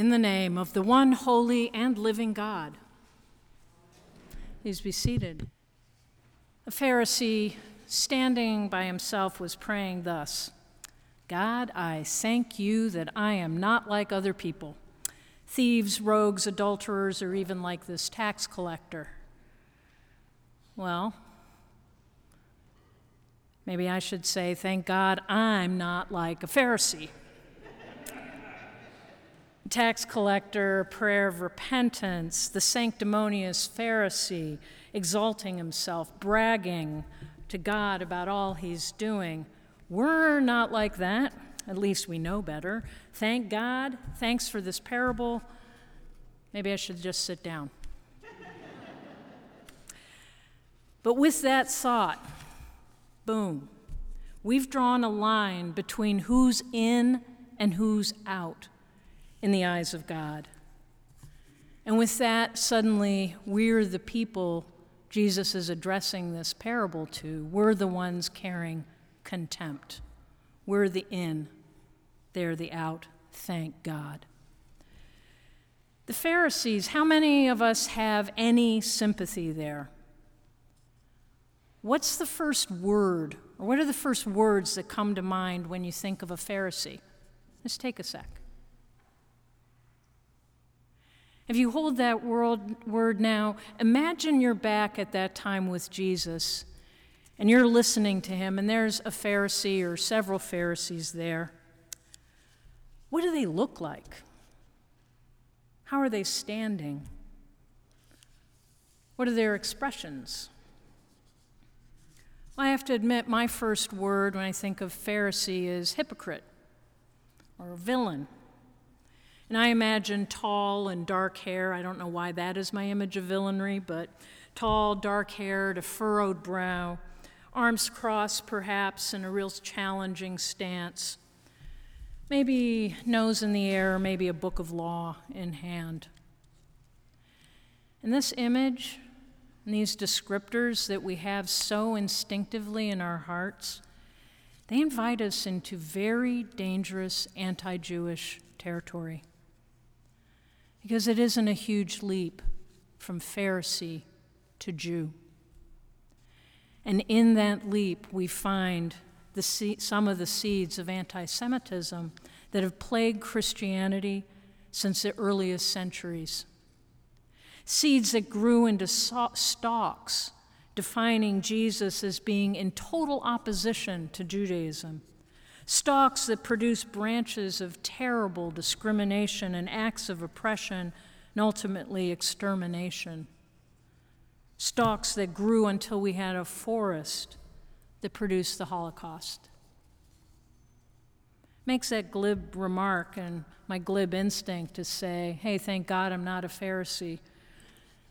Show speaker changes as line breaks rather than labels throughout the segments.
in the name of the one holy and living God. Please be seated. A Pharisee standing by himself was praying thus God, I thank you that I am not like other people thieves, rogues, adulterers, or even like this tax collector. Well, maybe I should say, thank God I'm not like a Pharisee tax collector, prayer of repentance, the sanctimonious Pharisee, exalting himself, bragging to God about all he's doing. We're not like that. At least we know better. Thank God. Thanks for this parable. Maybe I should just sit down. but with that thought, boom, we've drawn a line between who's in and who's out in the eyes of God. And with that, suddenly, we're the people Jesus is addressing this parable to. We're the ones carrying contempt. We're the in, they're the out. Thank God. The Pharisees, how many of us have any sympathy there? What's the first word, or what are the first words that come to mind when you think of a Pharisee? Just take a sec. If you hold that word now, imagine you're back at that time with Jesus and you're listening to him, and there's a Pharisee or several Pharisees there. What do they look like? How are they standing? What are their expressions? Well, I have to admit, my first word when I think of Pharisee is hypocrite or villain. And I imagine tall and dark hair. I don't know why that is my image of villainy, but tall, dark haired, a furrowed brow, arms crossed perhaps in a real challenging stance. Maybe nose in the air, maybe a book of law in hand. And this image and these descriptors that we have so instinctively in our hearts, they invite us into very dangerous anti Jewish territory because it isn't a huge leap from Pharisee to Jew. And in that leap, we find the some of the seeds of anti Semitism that have plagued Christianity since the earliest centuries. Seeds that grew into stalks, defining Jesus as being in total opposition to Judaism stalks that produce branches of terrible discrimination and acts of oppression and ultimately extermination. Stalks that grew until we had a forest that produced the Holocaust. Makes that glib remark and my glib instinct to say, hey, thank God I'm not a Pharisee,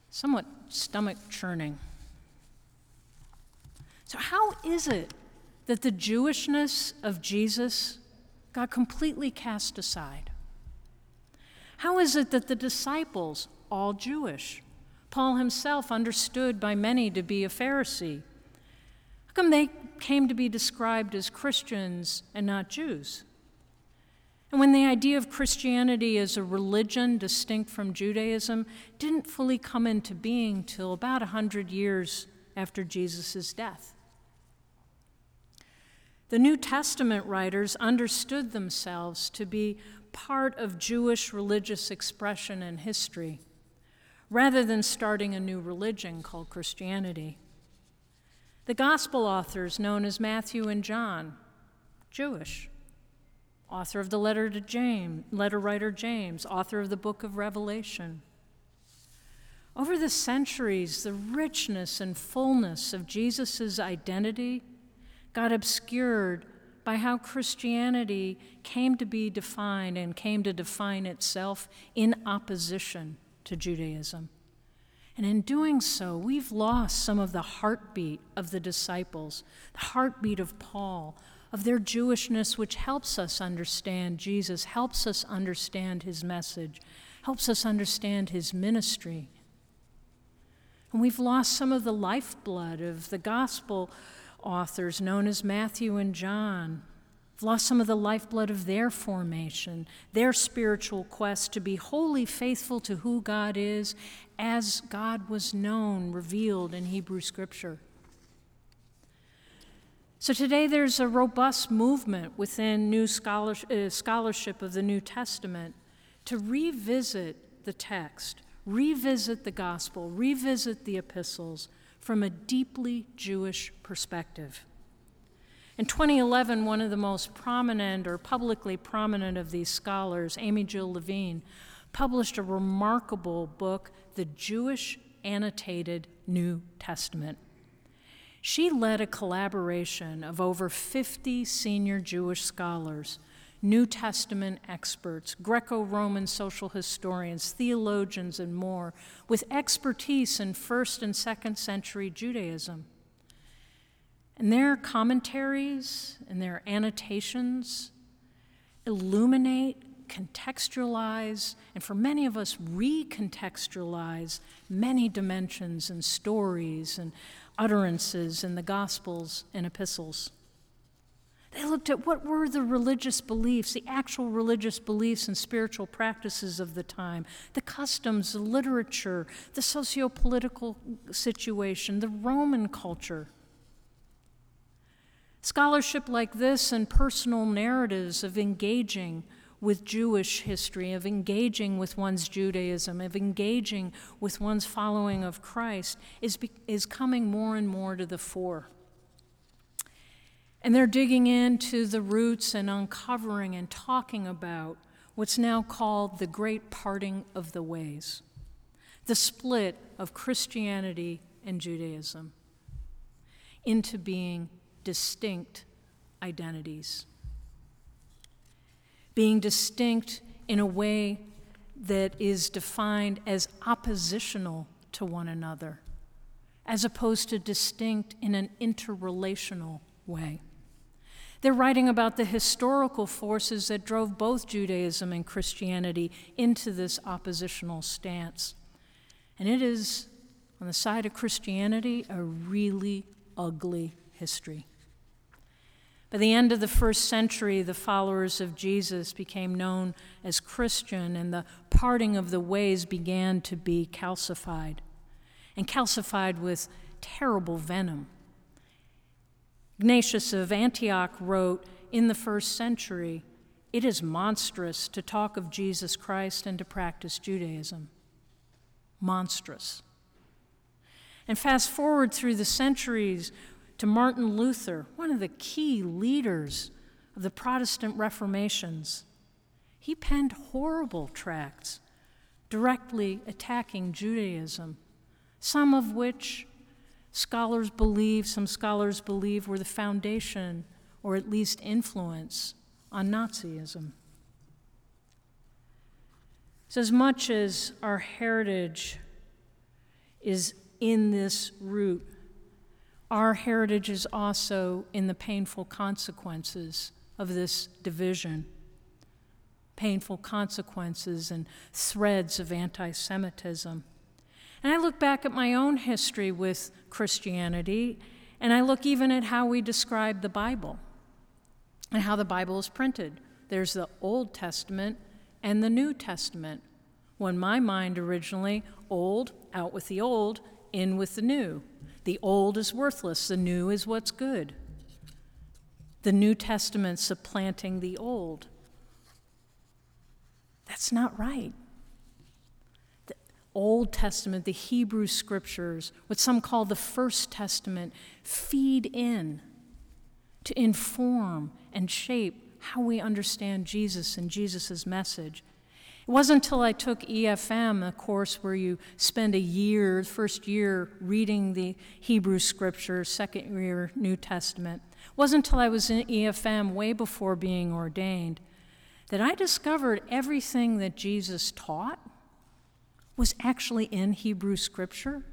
somewhat stomach churning. So, how is it that the Jewishness of Jesus got completely cast aside? How is it that the disciples, all Jewish, Paul himself understood by many to be a Pharisee, how come they came to be described as Christians and not Jews? And when the idea of Christianity as a religion distinct from Judaism didn't fully come into being till about a 100 years after Jesus' death. The New Testament writers understood themselves to be part of Jewish religious expression and history, rather than starting a new religion called Christianity. The gospel authors, known as Matthew and John, Jewish. Author of the letter to James, letter writer James, author of the book of Revelation. Over the centuries, the richness and fullness of Jesus' identity got obscured by how Christianity came to be defined and came to define itself in opposition to Judaism. And in doing so, we've lost some of the heartbeat of the disciples, the heartbeat of Paul, of their Jewishness, which helps us understand Jesus, helps us understand his message, helps us understand his ministry. And we've lost some of the lifeblood of the gospel authors known as Matthew and John, have lost some of the lifeblood of their formation, their spiritual quest to be wholly faithful to who God is as God was known, revealed in Hebrew Scripture. So today there's a robust movement within new uh, scholarship of the New Testament to revisit the text, revisit the gospel, revisit the epistles from a deeply Jewish perspective. In 2011, one of the most prominent or publicly prominent of these scholars, Amy Jill Levine, published a remarkable book, The Jewish Annotated New Testament. She led a collaboration of over 50 senior Jewish scholars, New Testament experts, Greco Roman social historians, theologians, and more, with expertise in first and second century Judaism. And their commentaries and their annotations illuminate, contextualize, and for many of us, recontextualize many dimensions and stories and utterances in the Gospels and epistles. They looked at what were the religious beliefs, the actual religious beliefs and spiritual practices of the time, the customs, the literature, the socio political situation, the Roman culture. Scholarship like this and personal narratives of engaging with Jewish history, of engaging with one's Judaism, of engaging with one's following of Christ, is, be, is coming more and more to the fore. And they're digging into the roots and uncovering and talking about what's now called the great parting of the ways, the split of Christianity and Judaism into being distinct identities. Being distinct in a way that is defined as oppositional to one another, as opposed to distinct in an interrelational way. They're writing about the historical forces that drove both Judaism and Christianity into this oppositional stance. And it is, on the side of Christianity, a really ugly history. By the end of the first century, the followers of Jesus became known as Christian, and the parting of the ways began to be calcified, and calcified with terrible venom. Ignatius of Antioch wrote in the first century, It is monstrous to talk of Jesus Christ and to practice Judaism. Monstrous. And fast forward through the centuries, to Martin Luther, one of the key leaders of the Protestant Reformations. He penned horrible tracts directly attacking Judaism, some of which scholars believe, some scholars believe, were the foundation or at least influence on Nazism. So, as much as our heritage is in this root our heritage is also in the painful consequences of this division, painful consequences and threads of anti Semitism. And I look back at my own history with Christianity, and I look even at how we describe the Bible and how the Bible is printed. There's the Old Testament and the New Testament. When my mind originally, old, out with the old, in with the new. The old is worthless, the new is what's good. The New Testament supplanting the old. That's not right. Old Testament, the Hebrew scriptures, what some call the First Testament, feed in to inform and shape how we understand Jesus and Jesus' message it wasn't until I took EFM, a course where you spend a year, first year, reading the Hebrew Scriptures, second year, New Testament. It wasn't until I was in EFM, way before being ordained, that I discovered everything that Jesus taught was actually in Hebrew Scripture.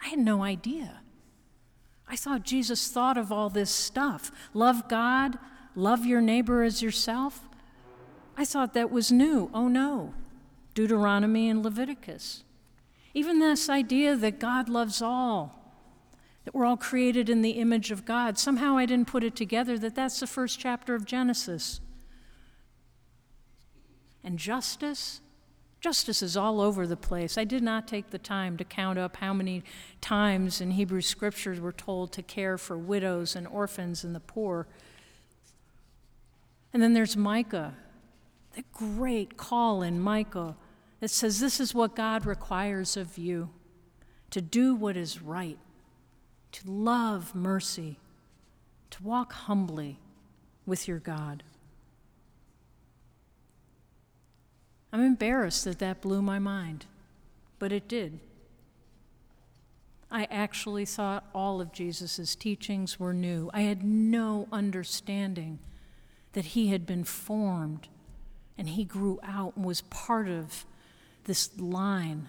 I had no idea. I thought Jesus thought of all this stuff love God, love your neighbor as yourself. I thought that was new. Oh no. Deuteronomy and Leviticus. Even this idea that God loves all, that we're all created in the image of God. Somehow I didn't put it together that that's the first chapter of Genesis. And justice? Justice is all over the place. I did not take the time to count up how many times in Hebrew scriptures we're told to care for widows and orphans and the poor. And then there's Micah, the great call in Micah that says, This is what God requires of you to do what is right, to love mercy, to walk humbly with your God. I'm embarrassed that that blew my mind, but it did. I actually thought all of Jesus' teachings were new. I had no understanding that he had been formed and he grew out and was part of this line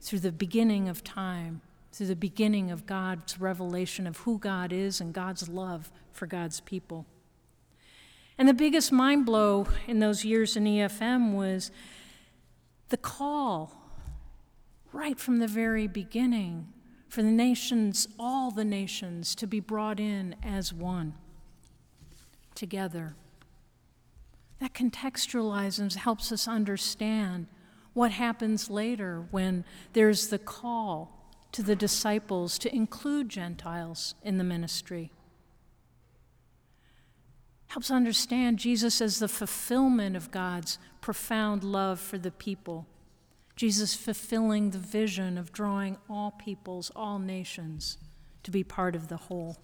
through the beginning of time, through the beginning of God's revelation of who God is and God's love for God's people. And the biggest mind blow in those years in EFM was the call, right from the very beginning, for the nations, all the nations, to be brought in as one, together. That contextualizes, helps us understand what happens later when there's the call to the disciples to include Gentiles in the ministry helps understand Jesus as the fulfillment of God's profound love for the people. Jesus fulfilling the vision of drawing all peoples, all nations to be part of the whole.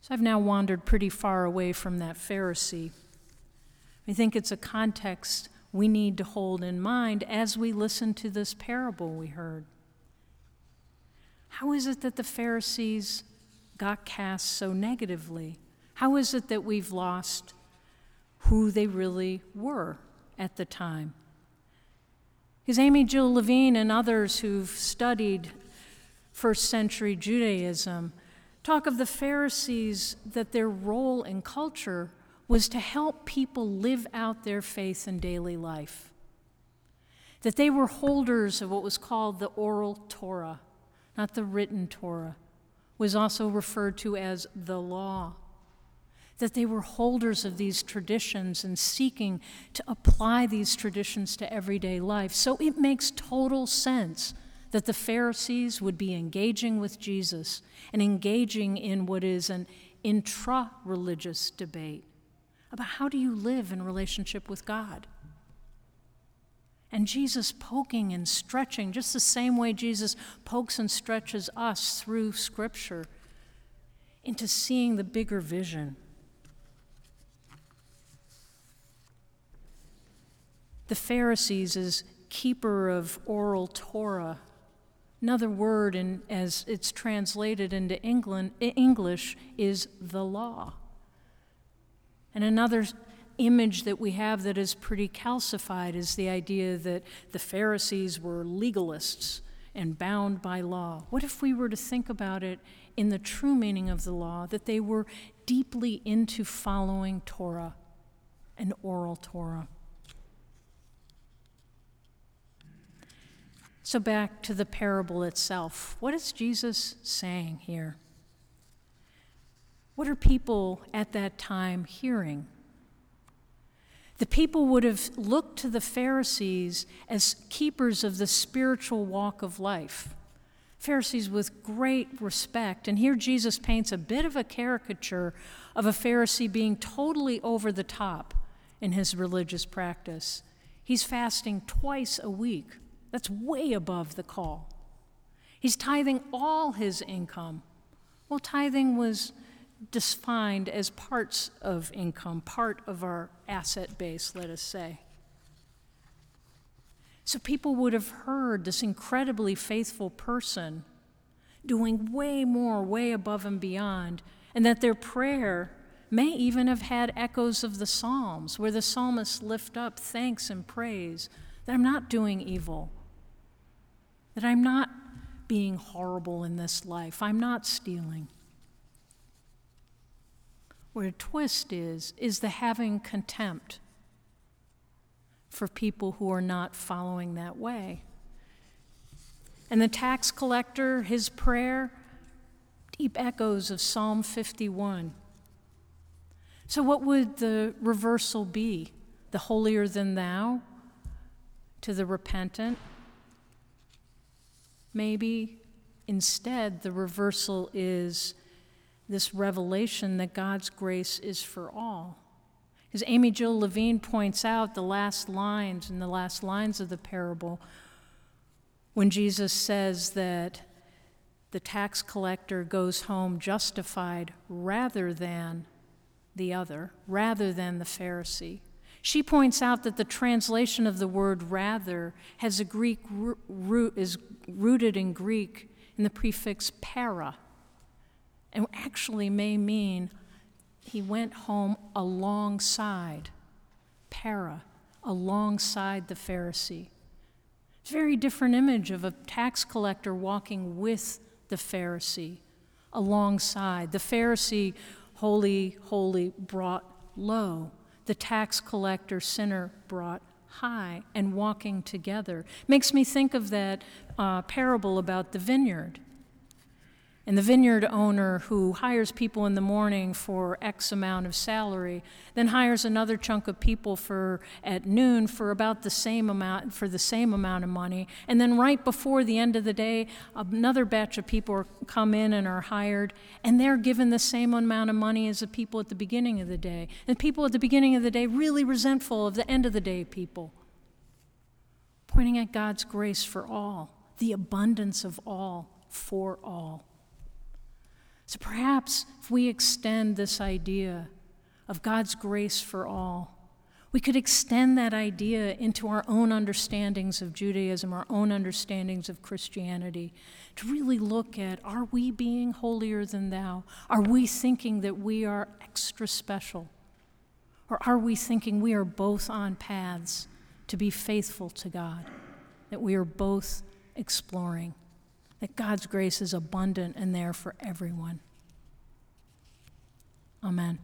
So I've now wandered pretty far away from that Pharisee. I think it's a context we need to hold in mind as we listen to this parable we heard. How is it that the Pharisees got cast so negatively? How is it that we've lost who they really were at the time? Because Amy Jill Levine and others who've studied first century Judaism talk of the Pharisees that their role in culture was to help people live out their faith in daily life. That they were holders of what was called the oral Torah, not the written Torah, was also referred to as the law that they were holders of these traditions and seeking to apply these traditions to everyday life. So it makes total sense that the Pharisees would be engaging with Jesus and engaging in what is an intra religious debate about how do you live in relationship with God. And Jesus poking and stretching, just the same way Jesus pokes and stretches us through Scripture into seeing the bigger vision the Pharisees as keeper of oral Torah. Another word, in, as it's translated into England, eh, English, is the law. And another image that we have that is pretty calcified is the idea that the Pharisees were legalists and bound by law. What if we were to think about it in the true meaning of the law, that they were deeply into following Torah and oral Torah? So, back to the parable itself. What is Jesus saying here? What are people at that time hearing? The people would have looked to the Pharisees as keepers of the spiritual walk of life. Pharisees with great respect. And here Jesus paints a bit of a caricature of a Pharisee being totally over the top in his religious practice. He's fasting twice a week that's way above the call. He's tithing all his income. Well, tithing was defined as parts of income, part of our asset base, let us say. So people would have heard this incredibly faithful person doing way more, way above and beyond, and that their prayer may even have had echoes of the Psalms, where the psalmists lift up thanks and praise that I'm not doing evil, that I'm not being horrible in this life, I'm not stealing. Where a twist is, is the having contempt for people who are not following that way. And the tax collector, his prayer, deep echoes of Psalm 51. So, what would the reversal be? The holier than thou to the repentant? Maybe instead the reversal is this revelation that God's grace is for all. As Amy Jill Levine points out, the last lines in the last lines of the parable, when Jesus says that the tax collector goes home justified rather than the other, rather than the Pharisee. She points out that the translation of the word rather has a Greek root, is rooted in Greek in the prefix para, and actually may mean he went home alongside, para, alongside the Pharisee. It's a very different image of a tax collector walking with the Pharisee, alongside. The Pharisee, holy, holy, brought low. The tax collector, sinner, brought high and walking together. Makes me think of that uh, parable about the vineyard and the vineyard owner who hires people in the morning for X amount of salary, then hires another chunk of people for at noon for about the same amount for the same amount of money, and then right before the end of the day, another batch of people come in and are hired, and they're given the same amount of money as the people at the beginning of the day. And people at the beginning of the day really resentful of the end of the day people, pointing at God's grace for all, the abundance of all for all. So perhaps if we extend this idea of God's grace for all, we could extend that idea into our own understandings of Judaism, our own understandings of Christianity, to really look at are we being holier than thou? Are we thinking that we are extra special? Or are we thinking we are both on paths to be faithful to God, that we are both exploring? That God's grace is abundant and there for everyone. Amen.